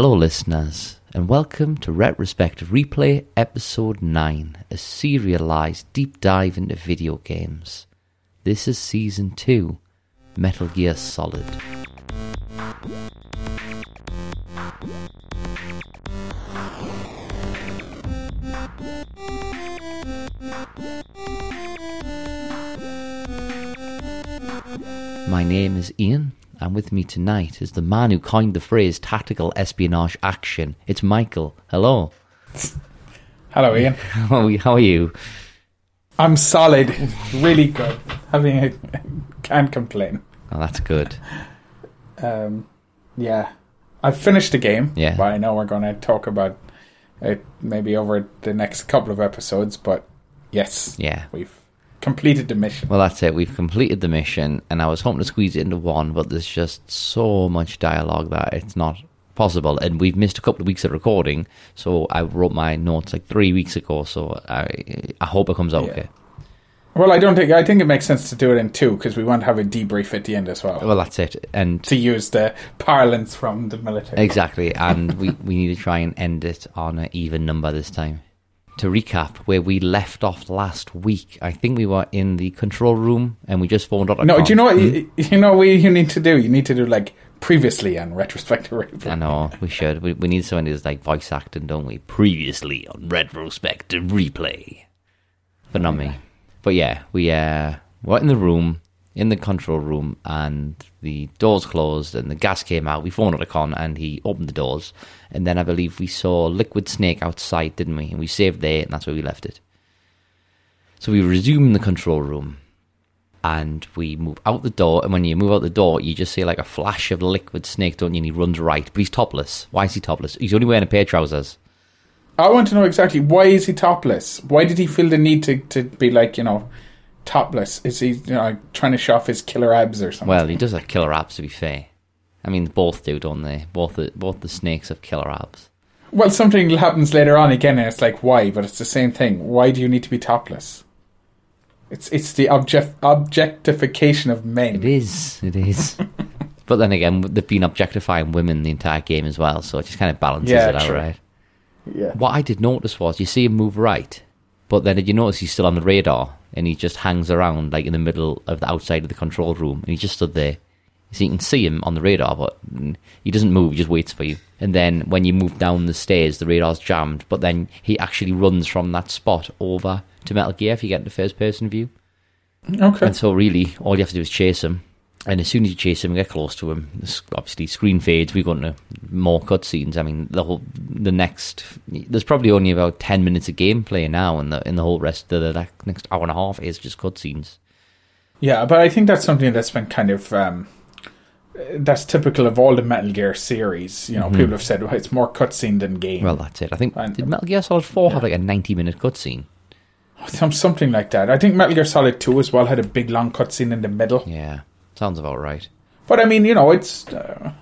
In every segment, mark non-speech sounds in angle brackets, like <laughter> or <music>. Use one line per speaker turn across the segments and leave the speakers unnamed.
Hello, listeners, and welcome to Retrospective Replay Episode 9, a serialized deep dive into video games. This is Season 2, Metal Gear Solid. My name is Ian, and with me tonight is the man who coined the phrase tactical espionage action. It's Michael. Hello.
Hello, Ian. <laughs>
How are you? How are you?
I'm solid, really good. Having a can't complain.
Oh, that's good.
Um, yeah, I've finished the game.
Yeah.
but I know we're going to talk about it maybe over the next couple of episodes. But yes,
Yeah.
we've completed the mission.
Well, that's it. We've completed the mission, and I was hoping to squeeze it into one, but there's just so much dialogue that it's not possible. And we've missed a couple of weeks of recording, so I wrote my notes like three weeks ago. So I, I hope it comes out
Yeah.
okay.
Well, I don't think I think it makes sense to do it in two because we want to have a debrief at the end as well.
Well, that's it. And
to use the parlance from the military.
Exactly, and we, we need to try and end it on an even number this time. To recap, where we left off last week, I think we were in the control room and we just phoned out.
No, do you know what you, you know what you need to do? You need to do like previously on retrospective <laughs> replay.
I know we should. We, we need someone who's like voice acting, don't we? Previously on retrospective replay, but not me. But yeah, we uh, were in the room, in the control room, and the doors closed and the gas came out. We phoned con and he opened the doors, and then I believe we saw Liquid Snake outside, didn't we? And we saved there, and that's where we left it. So we resume the control room and we move out the door. And when you move out the door, you just see like a flash of liquid snake, don't you? And he runs right, but he's topless. Why is he topless? He's only wearing a pair of trousers.
I want to know exactly why is he topless? Why did he feel the need to, to be like you know topless? Is he you know trying to show off his killer abs or something?
Well, he does have killer abs, to be fair. I mean, both do, don't they? Both the both the snakes have killer abs.
Well, something happens later on again, and it's like why? But it's the same thing. Why do you need to be topless? It's it's the object objectification of men.
It is. It is. <laughs> but then again, they've been objectifying women the entire game as well, so it just kind of balances
Yeah,
it out,
true.
right?
Yeah.
What I did notice was you see him move right, but then did you notice he's still on the radar and he just hangs around like in the middle of the outside of the control room and he just stood there. So you can see him on the radar, but he doesn't move, he just waits for you. And then when you move down the stairs, the radar's jammed, but then he actually runs from that spot over to Metal Gear if you get the first person view.
Okay.
And so really, all you have to do is chase him. And as soon as you chase him and get close to him, obviously screen fades. We go into more cutscenes. I mean, the whole the next there's probably only about ten minutes of gameplay now, and the in the whole rest of the next hour and a half is just cutscenes.
Yeah, but I think that's something that's been kind of um, that's typical of all the Metal Gear series. You know, people have said well, it's more cutscene than game.
Mm-hmm. Well, that's it. I think
And-
did Metal Gear Solid Four have like a ninety minute cutscene?
Something like that. I think Metal Gear Solid Two as well had a big long cutscene in the middle.
Yeah, sounds about right.
But I mean, you know, it's uh,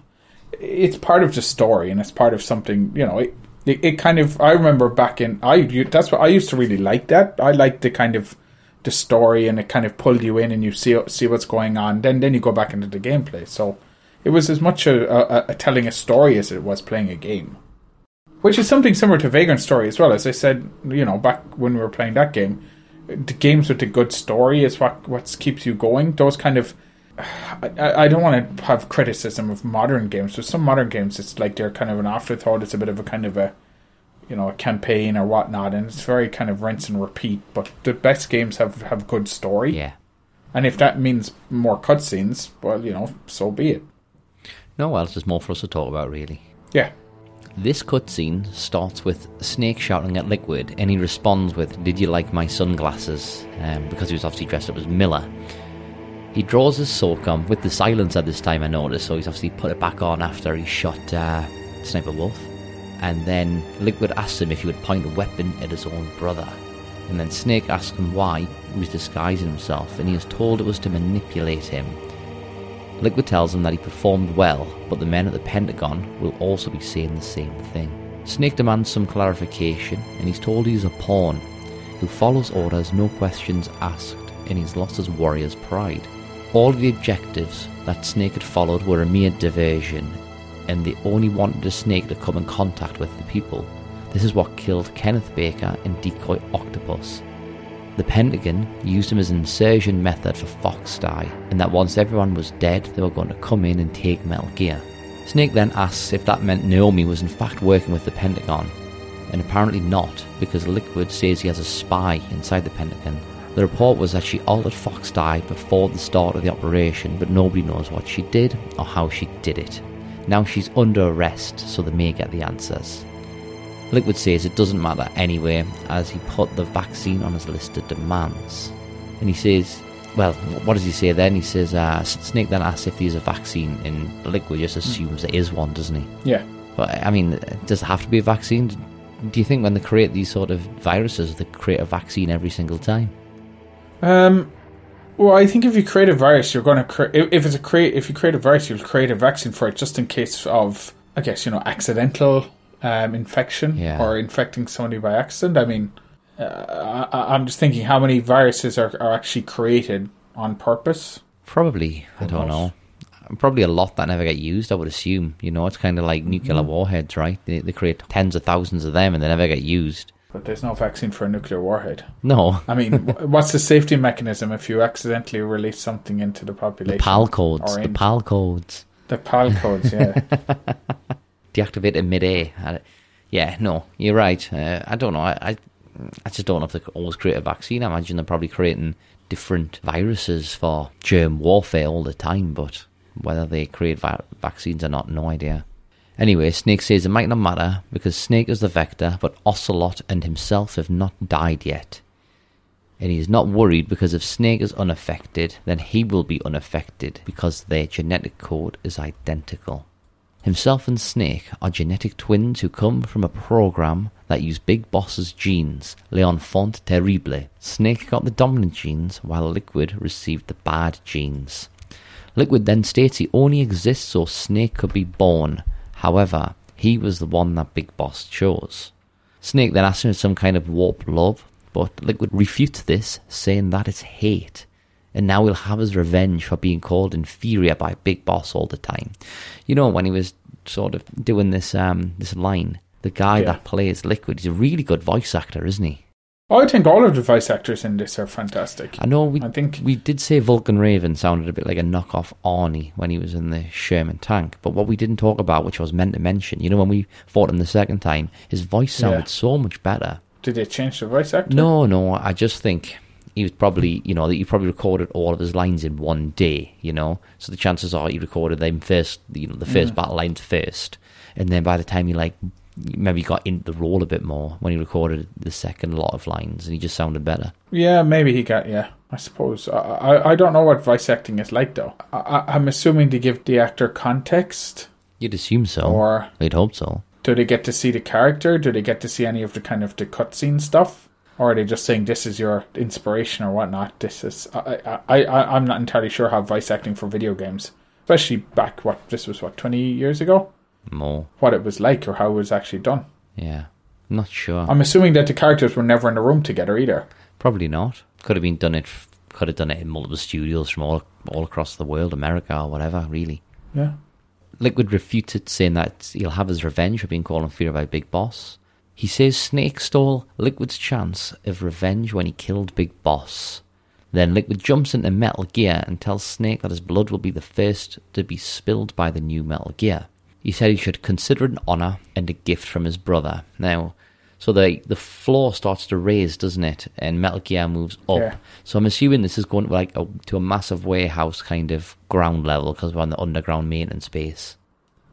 it's part of the story, and it's part of something. You know, it, it it kind of. I remember back in I that's what I used to really like. That I liked the kind of the story, and it kind of pulled you in, and you see see what's going on. Then then you go back into the gameplay. So it was as much a, a, a telling a story as it was playing a game. Which is something similar to Vagrant Story as well. As I said, you know, back when we were playing that game, the games with the good story is what what keeps you going. Those kind of I, I don't want to have criticism of modern games. With some modern games, it's like they're kind of an afterthought. It's a bit of a kind of a, you know, a campaign or whatnot, and it's very kind of rinse and repeat. But the best games have have good story,
Yeah.
and if that means more cutscenes, well, you know, so be it.
No, well, it's just more for us to talk about, really.
Yeah,
This cutscene starts with Snake shouting at Liquid, and he responds with, Did you like my sunglasses? Um, because he was obviously dressed up as Miller. He draws his SOCOM with the silence at this time, I noticed, so he's obviously put it back on after he shot uh, Sniper Wolf. And then Liquid asks him if he would point a weapon at his own brother. And then Snake asks him why he was disguising himself, and he is told it was to manipulate him. Liquid tells him that he performed well, but the men at the Pentagon will also be saying the same thing. Snake demands some clarification, and he's told he's a pawn who follows orders, no questions asked, and he's lost his warrior's pride. All the objectives that Snake had followed were a mere diversion, and they only wanted the snake to come in contact with the people. This is what killed Kenneth Baker and Decoy Octopus. The Pentagon used him as an insertion method for Fox Die, and that once everyone was dead, they were going to come in and take Metal Gear. Snake then asks if that meant Naomi was in fact working with the Pentagon, and apparently not, because Liquid says he has a spy inside the Pentagon. The report was that she altered Fox Die before the start of the operation, but nobody knows what she did or how she did it. Now she's under arrest, so they may get the answers. Liquid says it doesn't matter anyway, as he put the vaccine on his list of demands. And he says, well, what does he say then? He says, uh, Snake then asks if there's a vaccine, and Liquid just assumes there is one, doesn't he?
Yeah.
But, I mean, does it have to be a vaccine? Do you think when they create these sort of viruses, they create a vaccine every single time?
Um, well, I think if you create a virus, you're going to create. If it's a create, if you create a virus, you'll create a vaccine for it, just in case of, I guess you know, accidental um, infection
Yeah.
or infecting somebody by accident. I mean, uh, I, I'm just thinking how many viruses are, are actually created on purpose.
Probably. I don't
knows?
know. Probably a lot that never get used, I would assume. You know, it's kind of like nuclear
Mm-hmm.
warheads, right? They, they create tens of thousands of them and they never get used.
But there's no vaccine for a nuclear warhead.
No.
I mean, <laughs> what's the safety mechanism if you accidentally release something into the population?
The PAL codes. The PAL codes.
The PAL codes, yeah. <laughs>
Deactivate in mid-air. Yeah, no, you're right. Uh, I don't know. I, I, I just don't know if they could always create a vaccine. I imagine they're probably creating different viruses for germ warfare all the time, but whether they create va- vaccines or not, no idea. Anyway, Snake says it might not matter because Snake is the vector, but Ocelot and himself have not died yet. And he is not worried because if Snake is unaffected, then he will be unaffected because their genetic code is identical. Himself and Snake are genetic twins who come from a program that used Big Boss's genes, L'Enfant Terrible. Snake got the dominant genes, while Liquid received the bad genes. Liquid then states he only exists so Snake could be born. However, he was the one that Big Boss chose. Snake then asked him some kind of warped love, but Liquid refutes this, saying that it's hate. And now he'll have his revenge for being called inferior by Big Boss all the time. You know, when he was sort of doing this um this line, the guy
Yeah.
that plays Liquid, he's a really good voice actor, isn't he?
I think all of the voice actors in this are fantastic.
I know we
I think
we did say Vulcan Raven sounded a bit like a knockoff Arnie when he was in the Sherman tank, but what we didn't talk about, which I was meant to mention, you know, when we fought him the second time, his voice sounded
Yeah.
so much better.
did they change the voice actor?
No, no, I just think he was probably, you know, that he probably recorded all of his lines in one day, you know. So the chances are he recorded them first, you know, the first mm. battle lines first, and then by the time he like maybe got into the role a bit more when he recorded the second lot of lines, and he just sounded better.
Yeah, maybe he got. Yeah, I suppose. I I, I don't know what voice acting is like though. I, I'm assuming to give the actor context,
You'd assume so.
or
I'd hope so.
do they get to see the character? Do they get to see any of the kind of the cutscene stuff? Or are they just saying this is your inspiration or whatnot? This is I I, I I- I'm not entirely sure how voice acting for video games, especially back what this was what twenty years ago,
More.
what it was like or how it was actually done.
Yeah. Not sure.
I'm assuming that the characters were never in a room together either.
Probably not. Could have been done it. Could have done it in multiple studios from all all across the world, America or whatever. Really.
Yeah.
Liquid refutes it, saying that he'll have his revenge for being called inferior by Big Boss. He says Snake stole Liquid's chance of revenge when he killed Big Boss. Then Liquid jumps into Metal Gear and tells Snake that his blood will be the first to be spilled by the new Metal Gear. He said he should consider it an honour and a gift from his brother. Now, so the the floor starts to raise, doesn't it? And Metal Gear moves up.
Yeah.
So I'm assuming this is going to like a, to a massive warehouse kind of ground level because we're on the underground maintenance base.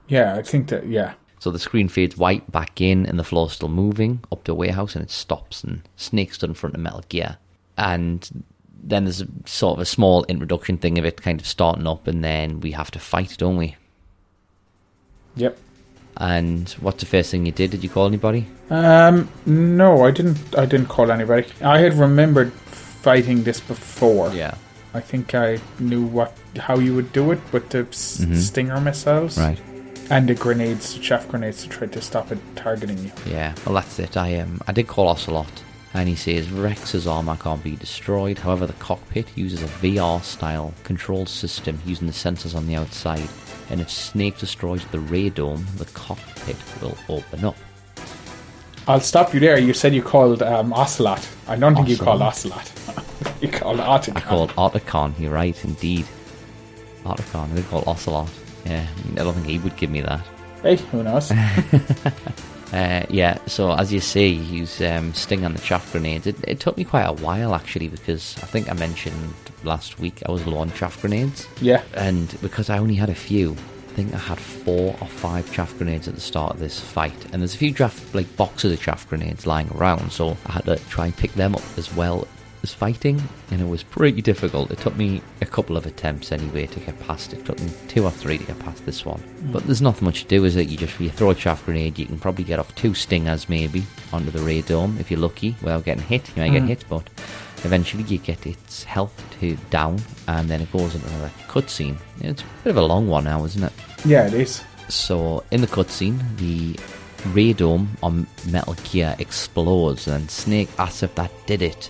Yeah, I think that yeah.
So the screen fades white back in, and the floor's still moving up to a warehouse, and it stops. And Snake stood in front of Metal Gear, and then there's a sort of a small introduction thing of it kind of starting up, and then we have to fight, don't we?
Yep.
And what's the first thing you did? Did you call anybody?
Um, no, I didn't. I didn't call anybody. I had remembered fighting this before.
Yeah.
I think I knew what how you would do it with the s-
Mhm.
stinger missiles,
Right.
And the grenades, the chaff grenades, to try to stop it targeting you.
Yeah. Well, that's it. I um I did call Ocelot, and he says Rex's armor can't be destroyed. However, the cockpit uses a VR style control system using the sensors on the outside. And if Snake destroys the radome, the cockpit will open up.
I'll stop you there. You said you called um, Ocelot. I don't think you called Ocelot. <laughs> you called Otacon.
I called Otacon, you're right, indeed. Otacon, I did call Ocelot. Yeah, I don't think he would give me that.
Hey, who knows? <laughs>
Uh, yeah, so as you see, he's um, sting on the chaff grenades. It, it took me quite a while actually because I think I mentioned last week I was low on chaff grenades.
yeah.
And because I only had a few, I think I had four or five chaff grenades at the start of this fight. And there's a few draft like boxes of chaff grenades lying around, so I had to try and pick them up as well as fighting. And it was pretty difficult. It took me a couple of attempts anyway to get past it. It took me two or three to get past this one. Mm. But there's nothing much to do, is it? You just you throw a chaff grenade, you can probably get off two stingers maybe onto the radome if you're lucky without getting hit. You might get mm. hit, but eventually you get its health to down, and then it goes into another cutscene. It's a bit of a long one now, isn't it?
Yeah, it is.
So in the cutscene, the radome on Metal Gear explodes, and Snake asks if that did it.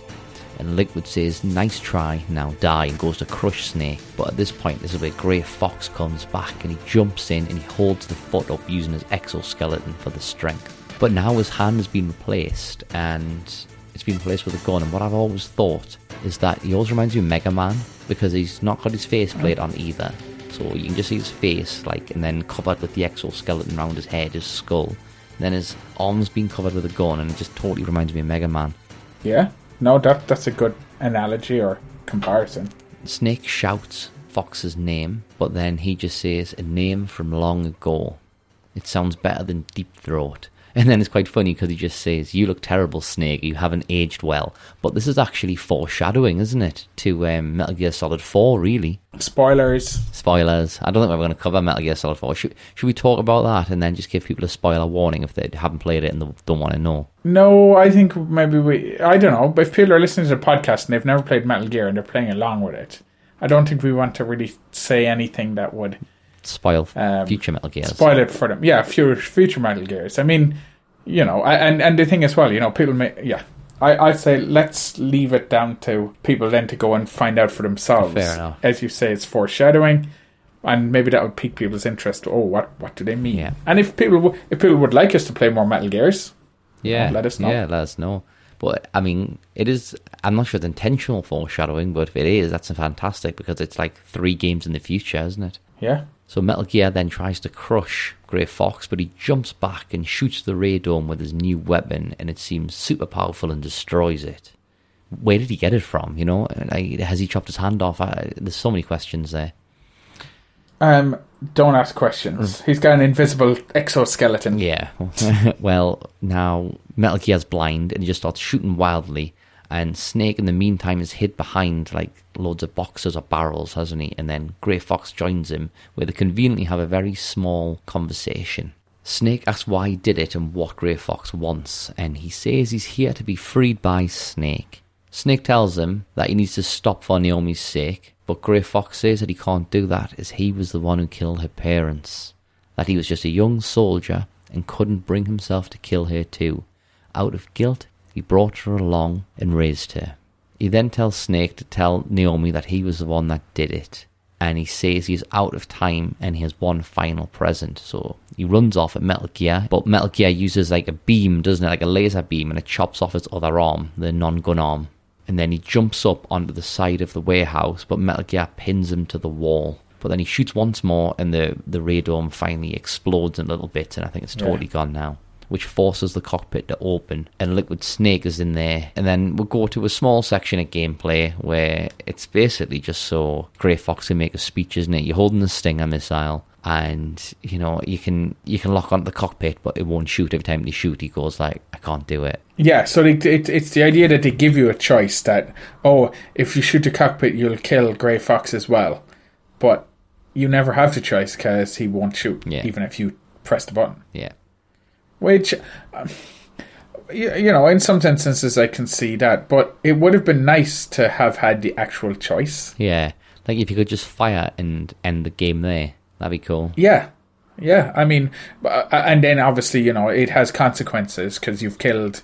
And Liquid says, "Nice try, now die," and goes to crush Snake. But at this point, this is where Grey Fox comes back, and he jumps in and he holds the foot up using his exoskeleton for the strength. But now his hand has been replaced, and it's been replaced with a gun. And what I've always thought is that he always reminds you of Mega Man because he's not got his faceplate on either. So you can just see his face, like, and then covered with the exoskeleton around his head, his skull. And then his arms being covered with a gun, and it just totally reminds me of Mega Man.
Yeah. No, that that's a good analogy or comparison.
Snake shouts Fox's name, but then he just says a name from long ago. It sounds better than Deep Throat. And then it's quite funny because he just says, You look terrible, Snake. You haven't aged well. But this is actually foreshadowing, isn't it? To um, Metal Gear Solid 4, really.
Spoilers.
Spoilers. I don't think we're going to cover Metal Gear Solid 4. Should, should we talk about that and then just give people a spoiler warning if they haven't played it and don't want to know?
No, I think maybe we. I don't know. If people are listening to the podcast and they've never played Metal Gear and they're playing along with it, I don't think we want to really say anything that would
Spoil
Um,
future Metal Gears.
spoil it for them. Yeah, future future Metal Gears. I mean, you know, I- and and the thing as well, you know, people may. Yeah, I I'd say let's leave it down to people then to go and find out for themselves.
Fair enough.
As you say, it's foreshadowing. And maybe that would pique people's interest. Oh, what what do they mean?
Yeah.
And if people w- if people would like us to play more Metal Gears,
Yeah,
let us know.
Yeah, let us know. But I mean, it is. I'm not sure it's intentional foreshadowing, but if it is, that's fantastic because it's like three games in the future, isn't it?
Yeah,
So Metal Gear then tries to crush Grey Fox, but he jumps back and shoots the radome with his new weapon, and it seems super powerful and destroys it. Where did he get it from? You know, like, has he chopped his hand off? I, there's so many questions there.
um, don't ask questions. He's got an invisible exoskeleton.
Yeah. <laughs> well, now Metal Gear's blind and he just starts shooting wildly. And Snake, in the meantime, is hid behind like loads of boxes or barrels, hasn't he? And then Grey Fox joins him, where they conveniently have a very small conversation. Snake asks why he did it and what Grey Fox wants, and he says he's here to be freed by Snake. Snake tells him that he needs to stop for Naomi's sake, but Grey Fox says that he can't do that as he was the one who killed her parents. That he was just a young soldier and couldn't bring himself to kill her too. Out of guilt, he brought her along and raised her. He then tells Snake to tell Naomi that he was the one that did it. And he says he's out of time and he has one final present. So he runs off at Metal Gear, but Metal Gear uses like a beam, doesn't it? Like a laser beam, and it chops off his other arm, the non gun arm. And then he jumps up onto the side of the warehouse, but Metal Gear pins him to the wall. But then he shoots once more, and the, the radome finally explodes in little bits, and I think it's
Yeah.
totally gone now. Which forces the cockpit to open, and Liquid Snake is in there. And then we'll go to a small section of gameplay where it's basically just so Grey Fox can make a speech, isn't it? You're holding the Stinger missile, and you know you can you can lock onto the cockpit, but it won't shoot every time you shoot. He goes like, "I can't do it."
Yeah, so it, it, it's the idea that they give you a choice that, oh, if you shoot the cockpit, you'll kill Grey Fox as well. But you never have the choice because he won't shoot,
Yeah.
even if you press the button.
Yeah,
Which, um, you, know, in some instances I can see that, but it would have been nice to have had the actual choice.
yeah. Like if you could just fire and end the game there, that'd be cool.
Yeah, yeah. I mean, uh, and then obviously, you know, it has consequences because you've killed.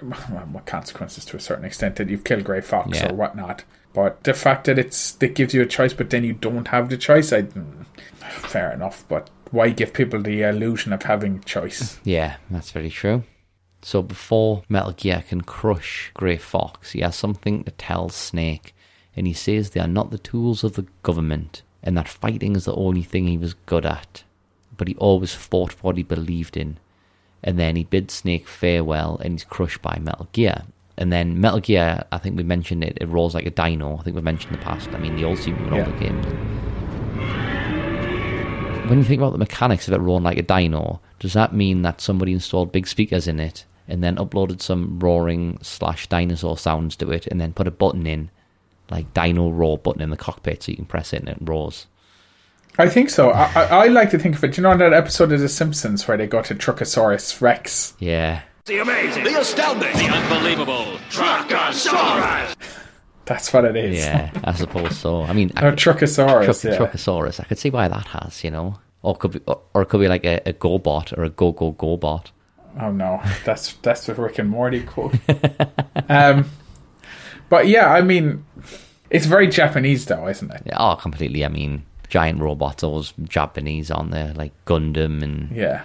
Well, what consequences to a certain extent that you've killed Grey Fox
Yeah.
or whatnot. But the fact that it's that gives you a choice, but then you don't have the choice, I mm, fair enough. But why give people the illusion of having choice?
Yeah, that's very true. So before Metal Gear can crush Grey Fox, he has something to tell Snake, and he says they are not the tools of the government, and that fighting is the only thing he was good at. But he always fought for what he believed in. And then he bids Snake farewell, and he's crushed by Metal Gear. And then Metal Gear, I think we mentioned it, it rolls like a dino. I think we mentioned in the past. I mean, the old seem to in all
Yeah.
the games. When you think about the mechanics of it roaring like a dino, does that mean that somebody installed big speakers in it and then uploaded some roaring slash dinosaur sounds to it and then put a button in, like dino roar button in the cockpit so you can press it and it roars?
I think so. I, I, I like to think of it. You know that episode of The Simpsons where they go to Truckasaurus Rex?
Yeah.
The amazing, the astounding, the unbelievable Truckasaurus.
That's what it is.
Yeah, I suppose so. I mean, I
No,
could-
Truckasaurus.
Truck,
yeah.
Truckasaurus. I could see why that has, you know, or it could be, or, or it could be like a, a GoBot or a Go Go Go Bot.
Oh no, <laughs> that's that's the Rick and Morty quote. um, but yeah, I mean, it's very Japanese though, isn't it?
Yeah, oh, completely. I mean, giant robots, always Japanese on there, like Gundam, and
Yeah.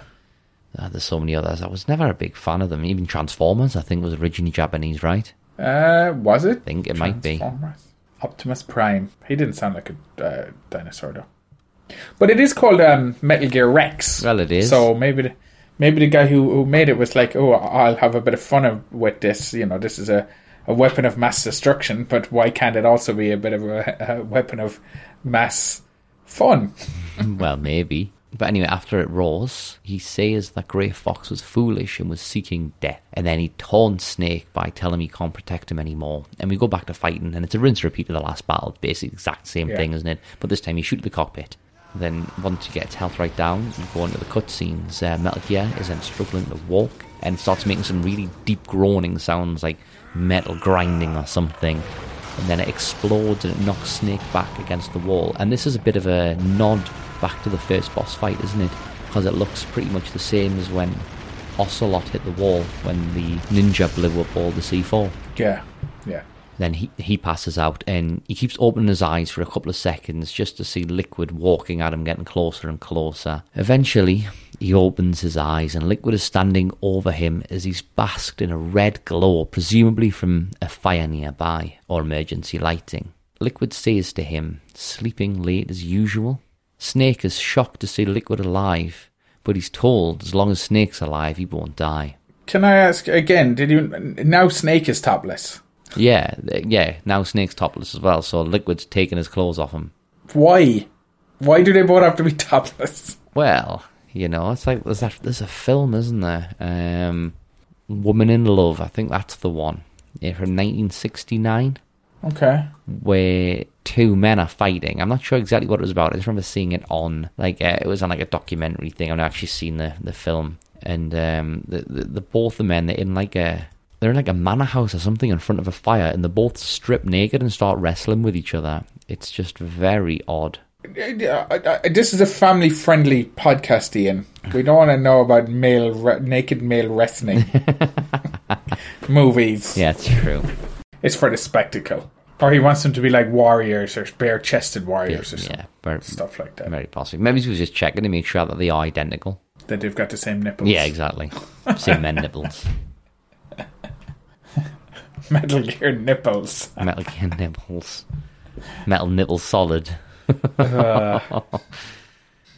uh, there's so many others. I was never a big fan of them. Even Transformers, I think, was originally Japanese, right?
Uh, was it? I
think it might be.
Optimus Prime. He didn't sound like a uh, dinosaur though. But it is called um, Metal Gear Rex.
Well, it is.
So maybe the, maybe the guy who, who made it was like, oh, I'll have a bit of fun of- with this. You know, this is a, a weapon of mass destruction, but why can't it also be a bit of a, <laughs> a weapon of mass fun?
well, maybe. But anyway, after it roars, he says that Grey Fox was foolish and was seeking death. And then he taunts Snake by telling him he can't protect him anymore. And we go back to fighting, and it's a rinse repeat of the last battle. Basically, the exact same
Yeah.
thing, isn't it? But this time you shoot the cockpit. Then once you get its health right down, you go into the cutscenes. Uh, Metal Gear is then struggling to walk and starts making some really deep groaning sounds like metal grinding or something. And then it explodes and it knocks Snake back against the wall. And this is a bit of a nod back to the first boss fight, isn't it? Because it looks pretty much the same as when Ocelot hit the wall when the ninja blew up all the C4.
Yeah, yeah.
Then he, he passes out and he keeps opening his eyes for a couple of seconds just to see Liquid walking at him, getting closer and closer. Eventually, he opens his eyes and Liquid is standing over him as he's basked in a red glow, presumably from a fire nearby or emergency lighting. Liquid says to him, sleeping late as usual. Snake is shocked to see Liquid alive, but he's told as long as Snake's alive, he won't die.
Can I ask again? Did you now Snake is topless?
Yeah, yeah. Now Snake's topless as well, so Liquid's taking his clothes off him.
Why? Why do they both have to be <laughs> topless?
Well, you know, it's like there's that there's a film, isn't there? Um, Women in Love. I think that's the one. Yeah, from 1969,
Okay.
where two men are fighting. I'm not sure exactly what it was about. I just remember seeing it on like uh, it was on like a documentary thing. I've not actually seen the the film, and um, the, the the both the men they're in like a they're in like a manor house or something in front of a fire, and they both strip naked and start wrestling with each other. It's just very odd.
This is a family-friendly podcast, Ian. We don't want to know about male re- naked male wrestling <laughs> movies.
Yeah, it's true.
It's for the spectacle. Or he wants them to be like warriors or bare-chested warriors or something.
Yeah, very,
Stuff like that.
very possible. Maybe he was just checking to make sure that they are identical.
That they've got the same nipples.
Yeah, exactly. Same men nipples. <laughs>
Metal Gear nipples.
Metal Gear nipples. Metal nipple solid. <laughs>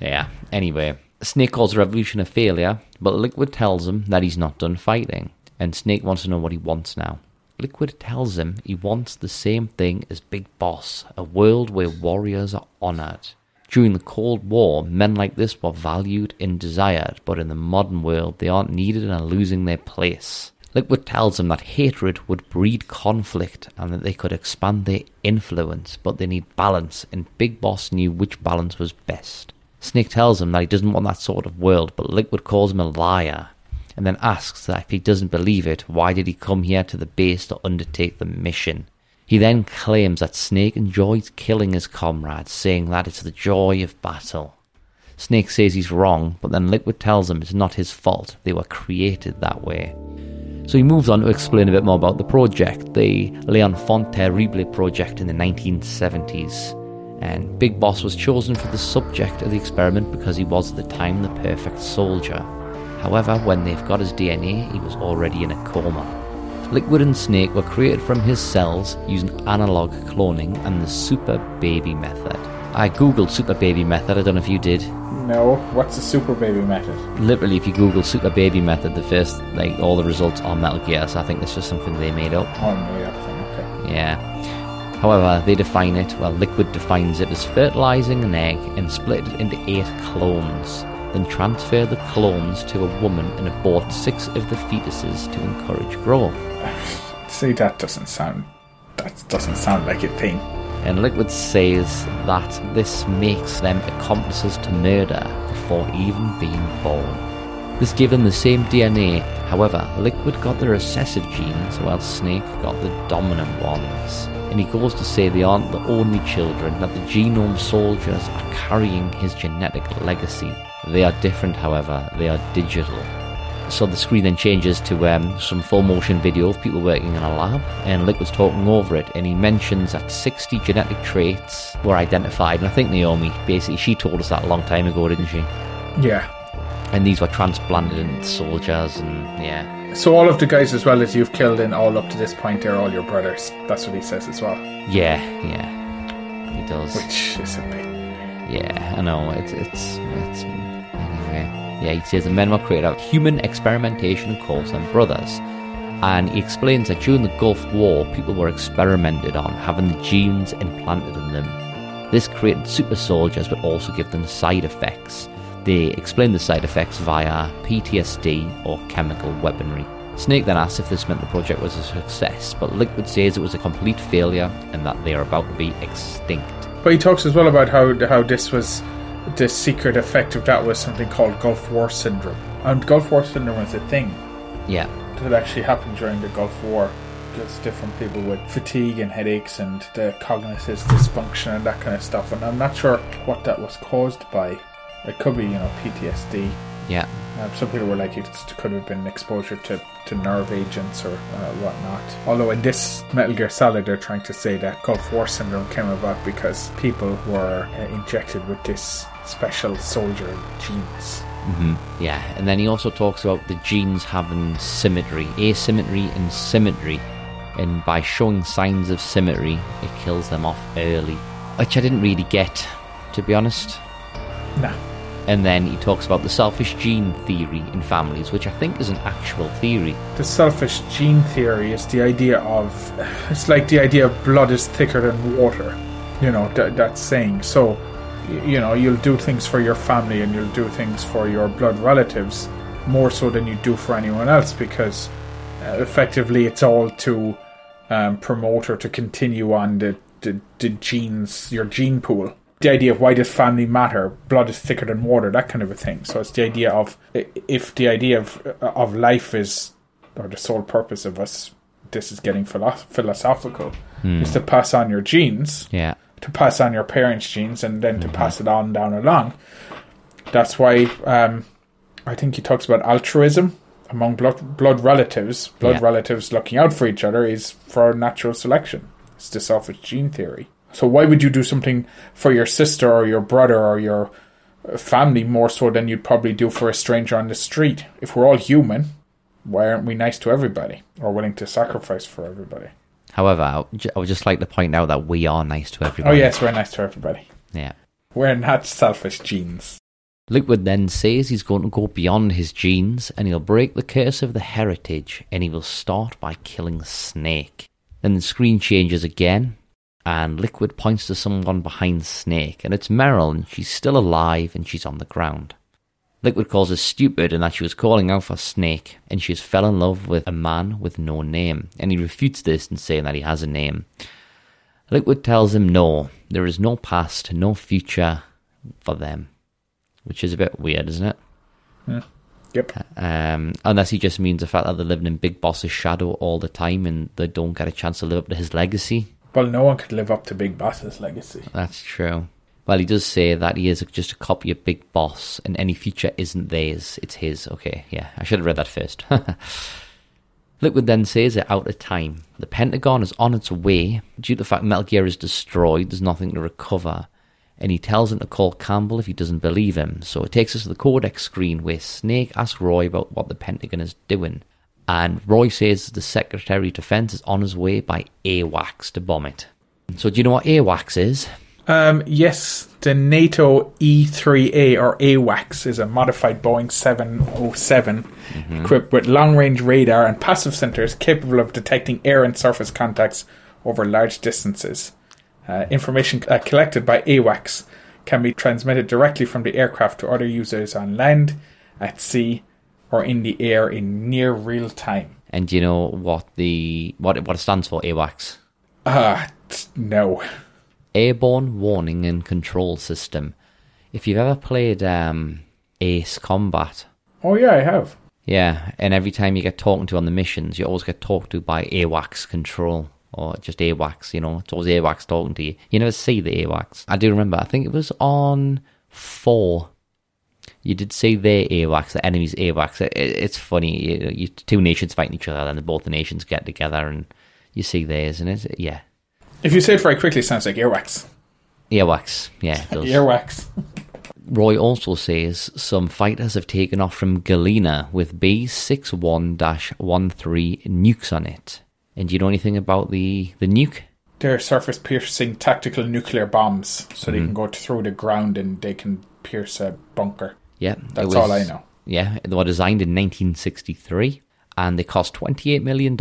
yeah. Anyway, Snake calls the revolution a failure, but Liquid tells him that he's not done fighting, and Snake wants to know what he wants now. Liquid tells him he wants the same thing as Big Boss, a world where warriors are honored. During the Cold War, men like this were valued and desired, but in the modern world, they aren't needed and are losing their place. Liquid tells him that hatred would breed conflict and that they could expand their influence, but they need balance, and Big Boss knew which balance was best. Snake tells him that he doesn't want that sort of world, but Liquid calls him a liar, and then asks that if he doesn't believe it, why did he come here to the base to undertake the mission? He then claims that Snake enjoys killing his comrades, saying that it's the joy of battle. Snake says he's wrong, but then Liquid tells him it's not his fault, they were created that way. So he moves on to explain a bit more about the project, the Leon L'Enfant Terrible project in the 1970s. And Big Boss was chosen for the subject of the experiment because he was at the time the perfect soldier. However, when they've got his DNA, he was already in a coma. Liquid and Snake were created from his cells using analog cloning and the super baby method. I googled super baby method, I don't know if you did.
No, what's the super baby method?
Literally, if you Google Super Baby Method, the first, like, all the results are Metal Gear, so I think that's just something they made up.
Oh, made up thing. Okay.
Yeah. However, they define it, well, Liquid defines it as fertilizing an egg and split it into eight clones, then transfer the clones to a woman and abort six of the fetuses to encourage growth. <laughs>
See, that doesn't sound. That doesn't sound like a thing.
And Liquid says that this makes them accomplices to murder before even being born. This gave them the same DNA, however, Liquid got the recessive genes while Snake got the dominant ones. And he goes to say they aren't the only children, that the genome soldiers are carrying his genetic legacy. They are different, however, they are digital. So the screen then changes to um, some full motion video of people working in a lab, and Liquid was talking over it, and he mentions that 60 genetic traits were identified. And I think Naomi, basically, she told us that a long time ago, didn't she?
Yeah.
And these were transplanted into soldiers, and yeah.
So all of the guys as well as you've killed in all up to this point, they're all your brothers. That's what he says as well.
Yeah, yeah. He does.
Which is a bit.
Yeah, I know. It's, it's, it's. Yeah, he says the men were created out of human experimentation calls them brothers. And he explains that during the Gulf War, people were experimented on, having the genes implanted in them. This created super soldiers, but also gave them side effects. They explain the side effects via PTSD or chemical weaponry. Snake then asks if this meant the project was a success, but Liquid says it was a complete failure and that they are about to be extinct.
But he talks as well about how how this was the secret effect of that was something called Gulf War syndrome. And Gulf War syndrome is a thing
Yeah.
that actually happened during the Gulf War. There's different people with fatigue and headaches and the cognitive dysfunction and that kind of stuff. And I'm not sure what that was caused by. It could be, you know, PTSD.
Yeah.
Um, some people were like it could have been exposure to, to nerve agents or uh, whatnot. Although in this Metal Gear Solid, they're trying to say that Gulf War syndrome came about because people were uh, injected with this special soldier genes.
hmm Yeah, and then he also talks about the genes having symmetry, asymmetry, and symmetry. And by showing signs of symmetry, it kills them off early. Which I didn't really get, to be honest.
Nah.
And then he talks about the selfish gene theory in families, which I think is an actual theory.
The selfish gene theory is the idea of it's like the idea of blood is thicker than water. You know that that saying. So, you know, you'll do things for your family and you'll do things for your blood relatives more so than you do for anyone else because uh, effectively it's all to um, promote or to continue on the, the the genes, your gene pool. The idea of why does family matter? Blood is thicker than water, that kind of a thing. So it's the idea of if the idea of uh, of life is or the sole purpose of us. This is getting philo- philosophical. Hmm. Is to pass on your genes,
Yeah.
to pass on your parents' genes, and then to mm-hmm. pass it on down along. That's why um, I think he talks about altruism among blood blood relatives. Blood
Yeah.
relatives looking out for each other is for natural selection. It's the selfish gene theory. So why would you do something for your sister or your brother or your family more so than you'd probably do for a stranger on the street? If we're all human, why aren't we nice to everybody or willing to sacrifice for everybody?
However, I would ju- I would just like to point out that we are nice to everybody.
Oh yes, we're nice to everybody.
Yeah.
We're not selfish genes.
Liquid then says he's going to go beyond his genes and he'll break the curse of the heritage and he will start by killing Snake. Then the screen changes again and Liquid points to someone behind Snake and it's Meryl and she's still alive and she's on the ground. Liquid calls her stupid and that she was calling out for Snake and she has fell in love with a man with no name and he refutes this and saying that he has a name. Liquid tells him no, there is no past, no future for them which is a bit weird, isn't it?
Yep.
Um, unless he just means the fact that they're living in Big Boss's shadow all the time and they don't get a chance to live up to his legacy.
Well, no one could live up to Big Boss's legacy.
That's true. Well, he does say that he is just a copy of Big Boss and any future isn't theirs, it's his. Okay, yeah, I should have read that first. <laughs> Liquid then says they're out of time. The Pentagon is on its way. Due to the fact Metal Gear is destroyed, there's nothing to recover. And he tells him to call Campbell if he doesn't believe him. So it takes us to the codec screen where Snake asks Roy about what the Pentagon is doing. And Roy says the Secretary of Defense is on his way by AWACS to bomb it. So do you know what AWACS is?
Um, yes, the NATO E3A or AWACS is a modified Boeing 707 equipped with long range radar and passive sensors capable of detecting air and surface contacts over large distances. Uh, information uh, collected by AWACS can be transmitted directly from the aircraft to other users on land, at sea, or in the air in near real time.
And do you know what the what it, what it stands for? AWACS.
Ah, t- no.
Airborne Warning and Control System. If you've ever played um, Ace Combat,
Oh, yeah, I have.
yeah, and every time you get talked to on the missions, you always get talked to by AWACS Control or just AWACS. You know, it's always AWACS talking to you. You never see the AWACS. I do remember. I think it was on four. You did see their AWACS, the enemy's AWACS. It, it- it's funny. You, you two nations fighting each other, and then both the nations get together, and you see theirs, and it yeah,
If you say it very quickly, it sounds like earwax.
Earwax, Yeah, it does.
Earwax.
Roy also says some fighters have taken off from Galena with B61 13 nukes on it. And do you know anything about the, the nuke?
They're surface piercing tactical nuclear bombs, so they mm-hmm. can go through the ground and they can pierce a bunker.
Yeah.
That's
was-
all I know.
Yeah, they were designed in 1963 and they cost $28 million.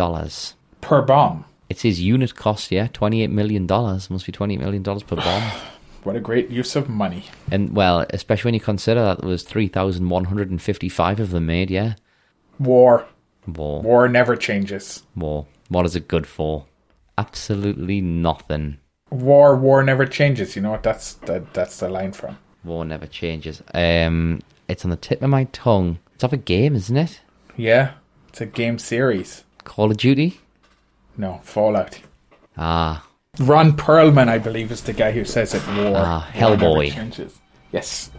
Per bomb.
It's his unit cost, yeah, $28 million. Must be $28 million per bomb. <sighs>
What a great use of money.
and, well, especially when you consider that there was 3,155 of them made, yeah?
War.
War.
War never changes.
War. What is it good for? Absolutely nothing.
War, war never changes. You know what? That's that, that's the line from.
War never changes. Um, it's on the tip of my tongue. It's off a game, isn't it?
Yeah, it's a game series.
Call of Duty.
No, Fallout.
Ah,
Ron Perlman, I believe, is the guy who says it. War.
Ah,
War never
Hellboy.
changes. Yes.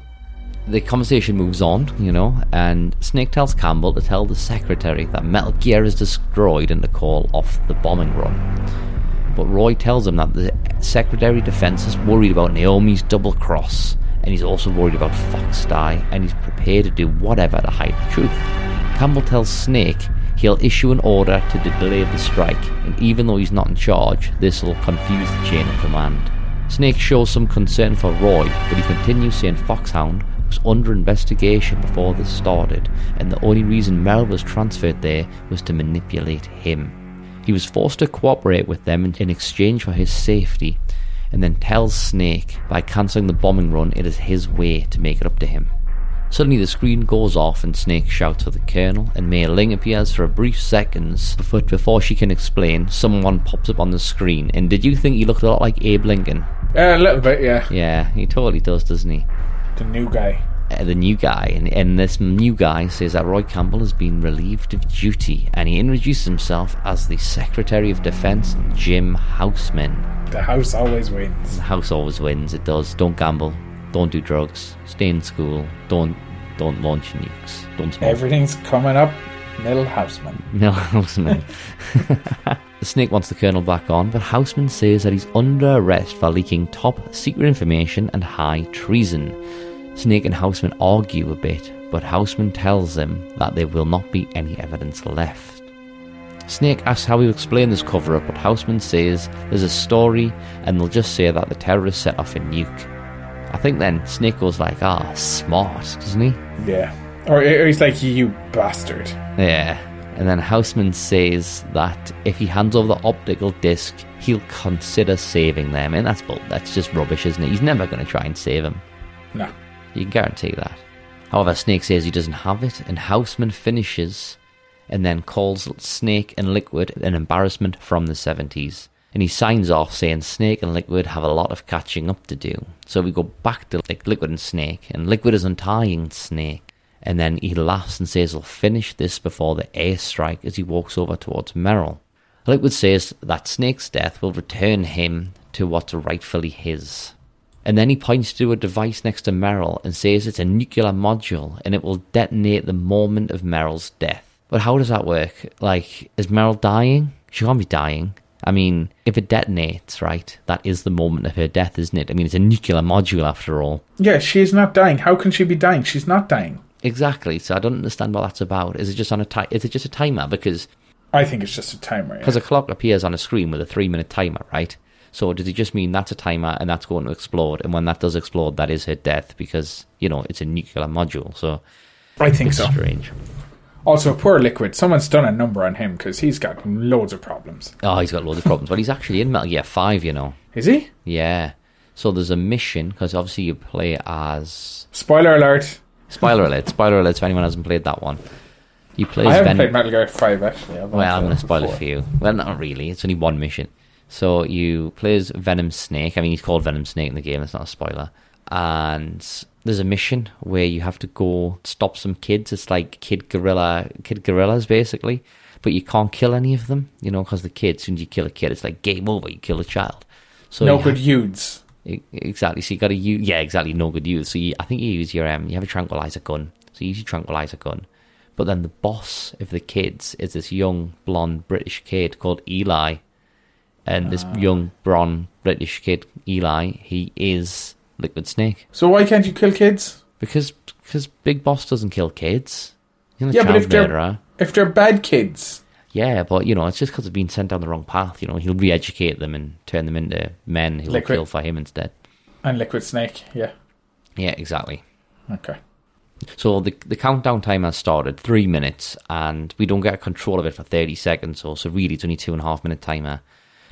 the conversation moves on, you know, and Snake tells Campbell to tell the secretary that Metal Gear is destroyed in the call off the bombing run. But Roy tells him that the Secretary of Defense is worried about Naomi's double cross, and he's also worried about Fox Die, and he's prepared to do whatever to hide the truth. Campbell tells Snake he'll issue an order to delay the strike, and even though he's not in charge, this will confuse the chain of command. Snake shows some concern for Roy, but he continues saying Foxhound was under investigation before this started, and the only reason Meryl was transferred there was to manipulate him. He was forced to cooperate with them in, in exchange for his safety, and then tells Snake by cancelling the bombing run it is his way to make it up to him. Suddenly the screen goes off and Snake shouts for the Colonel and Mei Ling appears for a brief seconds, but before she can explain, someone pops up on the screen. And did you think he looked a lot like Abe Lincoln?
Uh, a little bit, yeah.
Yeah, he totally does, doesn't he?
The new guy.
Uh, the new guy, and, and this new guy says that Roy Campbell has been relieved of duty, and he introduces himself as the Secretary of Defense, Jim Houseman.
The house always wins.
The house always wins. It does. Don't gamble. Don't do drugs. Stay in school. Don't don't launch nukes. Don't smoke.
Everything's coming up. Middle Houseman. <laughs>
No, Houseman. <laughs> the snake wants the colonel back on, but Houseman says that he's under arrest for leaking top secret information and high treason. Snake and Houseman argue a bit, but Houseman tells them that there will not be any evidence left. Snake asks how he'll explain this cover up, but Houseman says there's a story and they'll just say that the terrorists set off a nuke. I think then Snake goes like, ah, smart, doesn't he?
Yeah. Or, or he's like, you bastard.
Yeah. And then Houseman says that if he hands over the optical disc, he'll consider saving them. And that's bull. That's just rubbish, isn't it? He's never going to try and save them.
No.
You can guarantee that. However, Snake says he doesn't have it, and Houseman finishes and then calls Snake and Liquid an embarrassment from the 70s. And he signs off saying Snake and Liquid have a lot of catching up to do. So we go back to like Liquid and Snake, and Liquid is untying Snake. And then he laughs and says he'll finish this before the airstrike as he walks over towards Meryl. Liquid says that Snake's death will return him to what's rightfully his. And then he points to a device next to Meryl and says it's a nuclear module and it will detonate the moment of Meryl's death. But how does that work? Like, is Meryl dying? She can't be dying. I mean, if it detonates, right, that is the moment of her death, isn't it? I mean, it's a nuclear module after all.
Yeah, she is not dying. How can she be dying? She's not dying.
Exactly. So I don't understand what that's about. Is it just on a ti- Is it just a timer? Because
I think it's just a timer. yeah.
because a clock appears on a screen with a three minute timer, right? So does it just mean that's a timer and that's going to explode? And when that does explode, that is her death because you know it's a nuclear module. So
I think
it's
so.
strange.
Also, poor Liquid. Someone's done a number on him because he's got loads of problems.
Oh, he's got loads of problems, but he's actually in Metal Gear Five. You know. <laughs>
Is he?
Yeah. So there's a mission because obviously you play as
Spoiler alert.
spoiler alert. Spoiler alert if anyone hasn't played that one. You play
I haven't
Venom.
played Metal Gear 5 actually.
Well, I'm going to spoil it for you. Well, not really. It's only one mission. So you play as Venom Snake. I mean, he's called Venom Snake in the game. It's not a spoiler. And there's a mission where you have to go stop some kids. It's like kid guerrilla, kid guerrillas basically. But you can't kill any of them, you know, because the kids. As soon as you kill a kid, it's like game over. You kill a child. So
No good
have-
youths.
Exactly. So you got to use, yeah, exactly. No good youths. So you, I think you use your, um, you have a tranquilizer gun. So you use your tranquilizer gun. But then the boss of the kids is this young blonde British kid called Eli, and this ah. young blonde British kid Eli, he is Liquid Snake
So why can't you kill kids?
because because Big Boss doesn't kill kids. He's not a
Yeah, but if they're if they're bad kids,
Yeah, but you know, it's just because they've been sent down the wrong path. You know, he'll re-educate them and turn them into men who will kill for him instead.
and Liquid Snake, yeah,
Yeah, exactly.
okay.
So the the countdown time has started, three minutes, and we don't get control of it for thirty seconds. or so really, it's only two and a half minute timer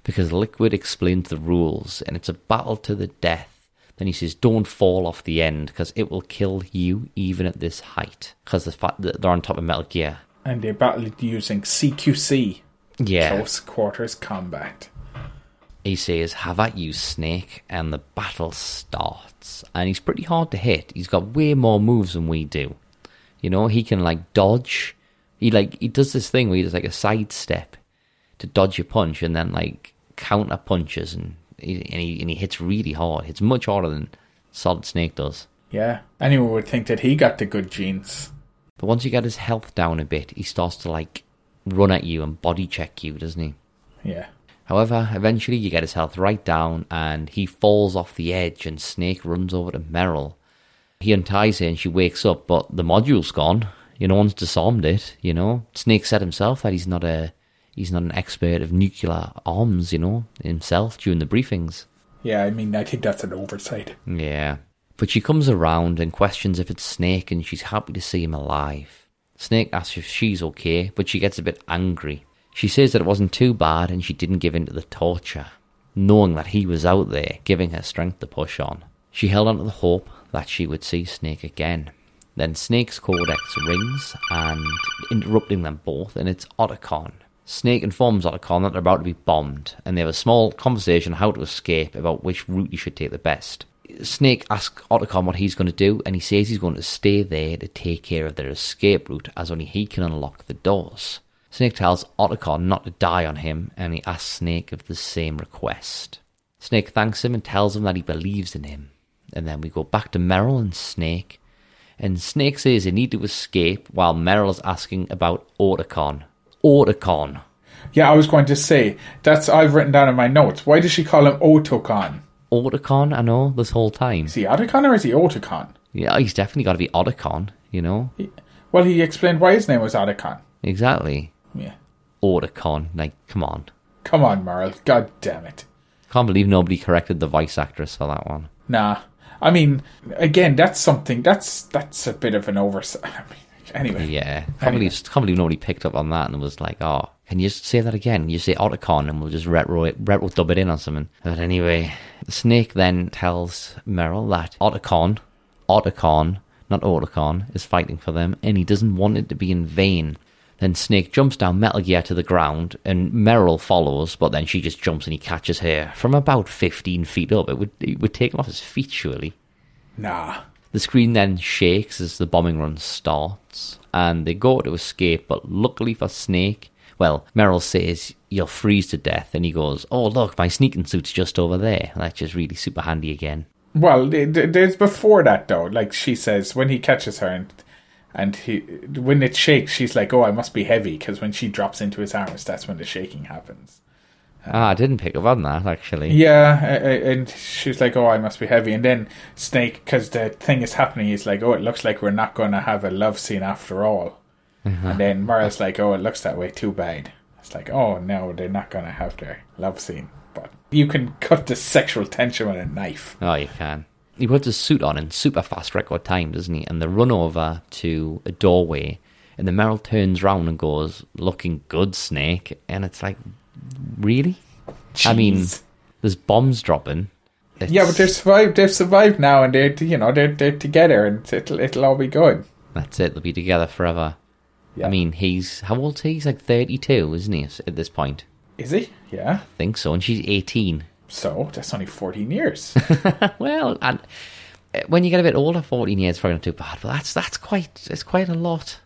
because Liquid explains the rules, and it's a battle to the death. Then he says, "Don't fall off the end because it will kill you even at this height." Because the fact that they're on top of Metal Gear.
And they battled using CQC,
Yeah,
close quarters combat.
he says, "Have at you, Snake," and the battle starts. And he's pretty hard to hit. He's got way more moves than we do. You know, he can like dodge. He like he does this thing where he does like a sidestep to dodge your punch, and then like counter punches, and he, and he and he hits really hard. It's much harder than Solid Snake does.
Yeah, anyone would think that he got the good genes.
But once you get his health down a bit, he starts to like run at you and body check you, doesn't he?
Yeah,
However, eventually you get his health right down and he falls off the edge and Snake runs over to Meryl. He unties her and she wakes up, but the module's gone. You know, no one's disarmed it, you know. Snake said himself that he's not a he's not an expert of nuclear arms, you know, himself during the briefings.
yeah. I mean, I think that's an oversight.
Yeah. But she comes around and questions if it's Snake and she's happy to see him alive. Snake asks if she's okay, but she gets a bit angry. She says that it wasn't too bad and she didn't give in to the torture, knowing that he was out there giving her strength to push on. She held on to the hope that she would see Snake again. Then Snake's codec rings and interrupting them both, and it's Otacon. Snake informs Otacon that they're about to be bombed, and they have a small conversation on how to escape about which route you should take the best. Snake asks Otacon what he's going to do, and he says he's going to stay there to take care of their escape route, as only he can unlock the doors. Snake tells Otacon not to die on him, and he asks Snake of the same request. Snake thanks him and tells him that he believes in him. And then we go back to Meryl and Snake, and Snake says they need to escape while Meryl is asking about Otacon. Otacon.
Yeah, I was going to say that's I've written down in my notes. Why does she call him Otacon?
Otacon, I know, this whole time.
Is he Otacon or is he Otacon?
Yeah, he's definitely got to be Otacon, you know?
He- Well, he explained why his name was Otacon.
Exactly.
Yeah.
Otacon. Like, come on.
Come on, Meryl. God damn it.
Can't believe nobody corrected the voice actress for that one.
Nah. I mean, again, that's something. That's that's a bit of an oversight. <laughs> I mean, anyway.
Yeah. Can't,
Anyway.
believe, can't believe nobody picked up on that and was like, oh, can you just say that again? You say Otacon and we'll just retro, it, retro dub it in on something. But anyway, the snake then tells Meryl that Otacon, Otacon, not Otacon, is fighting for them and he doesn't want it to be in vain. Then Snake jumps down Metal Gear to the ground, and Meryl follows, but then she just jumps and he catches her from about 15 feet up. It would, it would take him off his feet, surely.
Nah.
The screen then shakes as the bombing run starts, and they go to escape, but luckily for Snake, well, Meryl says, You'll freeze to death, and he goes, Oh, look, my sneaking suit's just over there. That's just really super handy again.
Well, th- th- there's before that though. Like she says when he catches her, and And he, when it shakes, she's like, "Oh, I must be heavy," because when she drops into his arms, that's when the shaking happens.
Ah, I didn't pick up on that actually.
Yeah, and she's like, "Oh, I must be heavy." And then Snake, because the thing is happening, he's like, "Oh, it looks like we're not going to have a love scene after all." And then Meryl's like, "Oh, it looks that way. Too bad." It's like, "Oh no, they're not going to have their love scene." But you can cut the sexual tension with a knife.
Oh, you can. He puts his suit on in super fast record time, doesn't he? And they run over to a doorway, and then Meryl turns round and goes, "Looking good, Snake." And it's like, really? I mean, there's bombs dropping. It's-
yeah, but they've survived. They've survived now, and they're you know they're they're together, and it'll it'll all be good.
that's it. They'll be together forever.
Yeah.
I mean, he's how old is he? He's like 32, isn't he? At this point,
Is he? Yeah.
I think so. And she's 18.
So that's only fourteen years. <laughs>
Well, and uh, when you get a bit older, 14 years is probably not too bad, but that's that's quite it's quite a lot.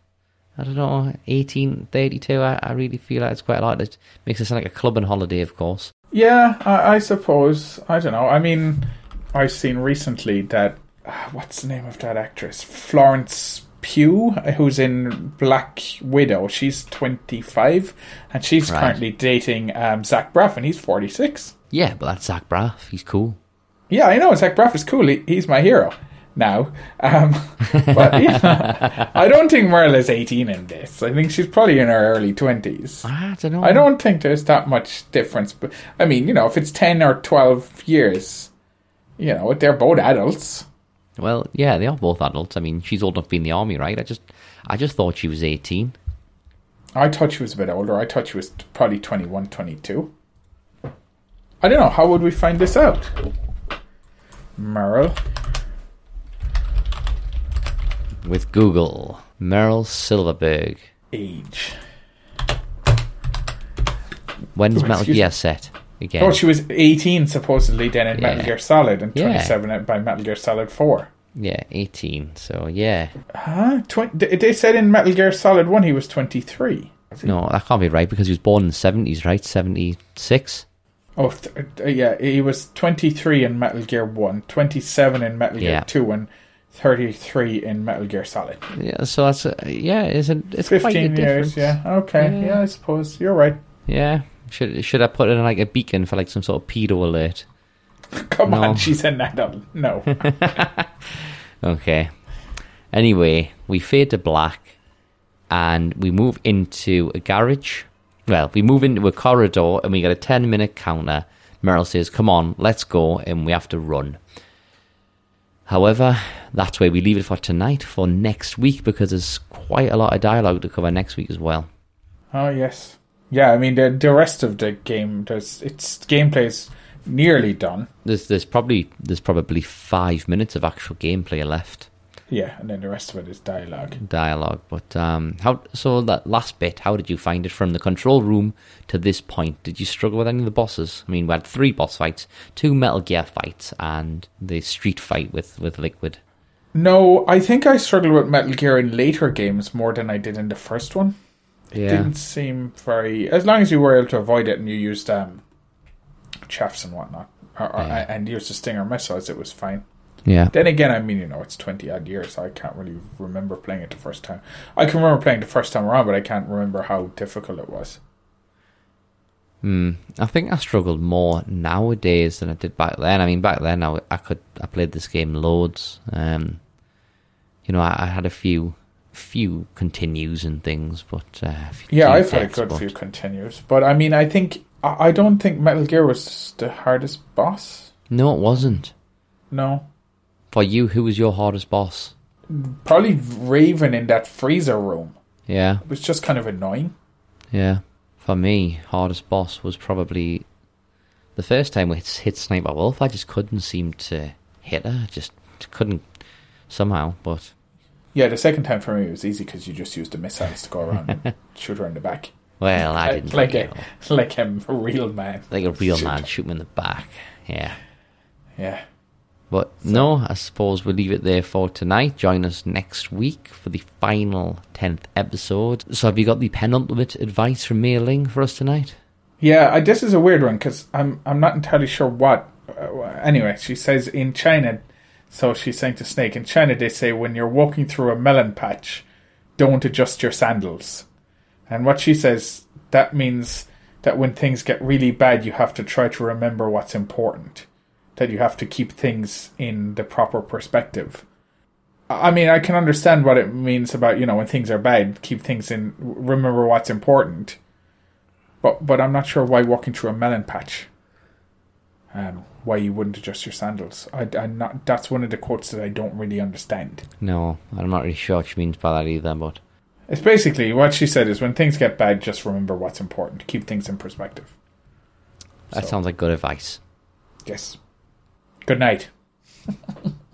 I don't know, 1832. I, I really feel like it's quite a lot. It makes it sound like a club and holiday, of course.
Yeah, I, I suppose. I don't know. I mean, I've seen recently that ah, <sighs> what's the name of that actress? Florence Pugh, who's in Black Widow. She's twenty five, and she's
Right.
currently dating um, Zach Braff, and he's forty six.
Yeah, but that's Zach Braff. He's cool.
Yeah, I know Zach Braff is cool. He, he's my hero now. Um, <laughs> but yeah, I don't think Meryl is eighteen in this. I think she's probably in her early twenties.
I don't know.
I don't think there's that much difference. But I mean, you know, if it's ten or twelve years, you know, they're both adults.
Well, yeah, they are both adults. I mean, she's old enough to be in the army, right? I just, I just thought she was 18.
I thought she was a bit older. I thought she was probably 21, 22. I don't know. How would we find this out? Meryl.
With Google, Meryl Silverburgh.
Age.
When's
Oh,
Metal Gear set again?
Oh, she was 18 supposedly then in Metal Gear Solid and
Yeah.
27 by Metal Gear Solid 4.
yeah, 18. So yeah,
Huh? Twen- they said in Metal Gear Solid 1 he was 23.
no, that can't be right because he was born in the 70s, right? 76.
Oh, th- uh, yeah, he was 23 in Metal Gear 1, 27 in Metal Gear
Yeah.
2, and 33 in Metal Gear Solid.
Yeah, so that's uh, yeah, it's a, it's quite a
15
difference.
years, yeah. Okay,
Yeah.
yeah. I suppose. You're right.
Yeah. Should should I put in like a beacon for like some sort of pedo alert? <laughs>
Come
No.
on, <laughs> she's an adult. No. <laughs>
Okay. Anyway, we fade to black and we move into a garage. Well, we move into a corridor and we get a 10 minute counter. Meryl says, Come on, let's go, and we have to run. However, that's where we leave it for tonight, for next week, because there's quite a lot of dialogue to cover next week as well.
oh, yes. Yeah, I mean, the, the rest of the game, there's its gameplay is nearly done.
There's there's probably there's probably five minutes of actual gameplay left.
Yeah, and then the rest of it is dialogue.
dialogue. But um, how? So that last bit, how did you find it from the control room to this point? Did you struggle with any of the bosses? I mean, we had three boss fights, two Metal Gear fights, and the street fight with with Liquid.
No, I think I struggled with Metal Gear in later games more than I did in the first one.
Yeah,
Didn't seem very. As long as you were able to avoid it and you used um, chaffs and whatnot, or, or,
Yeah.
and used the Stinger missiles, it was fine.
Yeah,
Then again, I mean, you know, it's 20 odd years, so I can't really remember playing it the first time. I can remember playing the first time around, but I can't remember how difficult it was.
Hmm. I think I struggled more nowadays than I did back then. I mean, back then I, I could I played this game loads. Um, you know, I, I had a few few continues and things, but uh,
Yeah, I've had a good
but-
few continues, but I mean, I think I I don't think Metal Gear was the hardest boss.
No, it wasn't.
No,
For you, who was your hardest boss?
probably Raven in that freezer room.
Yeah,
It was just kind of annoying.
yeah. For me, hardest boss was probably the first time we hit Sniper Wolf. I just couldn't seem to hit her. Just couldn't somehow. But
Yeah, the second time for me it was easy because you just used the missiles to go around and <laughs> shoot her in the back.
well, I didn't
like
it.
a like a real man.
like a real
Shoot.
man shoot him in the back. Yeah.
Yeah.
But no, I suppose we'll leave it there for tonight. Join us next week for the final 10th episode. So, have you got the penultimate advice from Mei Ling for us tonight?
Yeah, I, this is a weird one because I'm I'm not entirely sure what. Uh, anyway, she says in China, so she's saying to Snake in China they say when you're walking through a melon patch, don't adjust your sandals. And what she says, that means that when things get really bad, you have to try to remember what's important. That you have to keep things in the proper perspective. I mean, I can understand what it means about, you know, when things are bad, keep things in, remember what's important. But, but I'm not sure why walking through a melon patch, um, why you wouldn't adjust your sandals. I, I'm not, that's one of the quotes that I don't really understand.
No, I'm not really sure what she means by that either, but
It's basically what she said is when things get bad, just remember what's important. Keep things in perspective.
that
So-
sounds like good advice.
Yes. Good night. <laughs>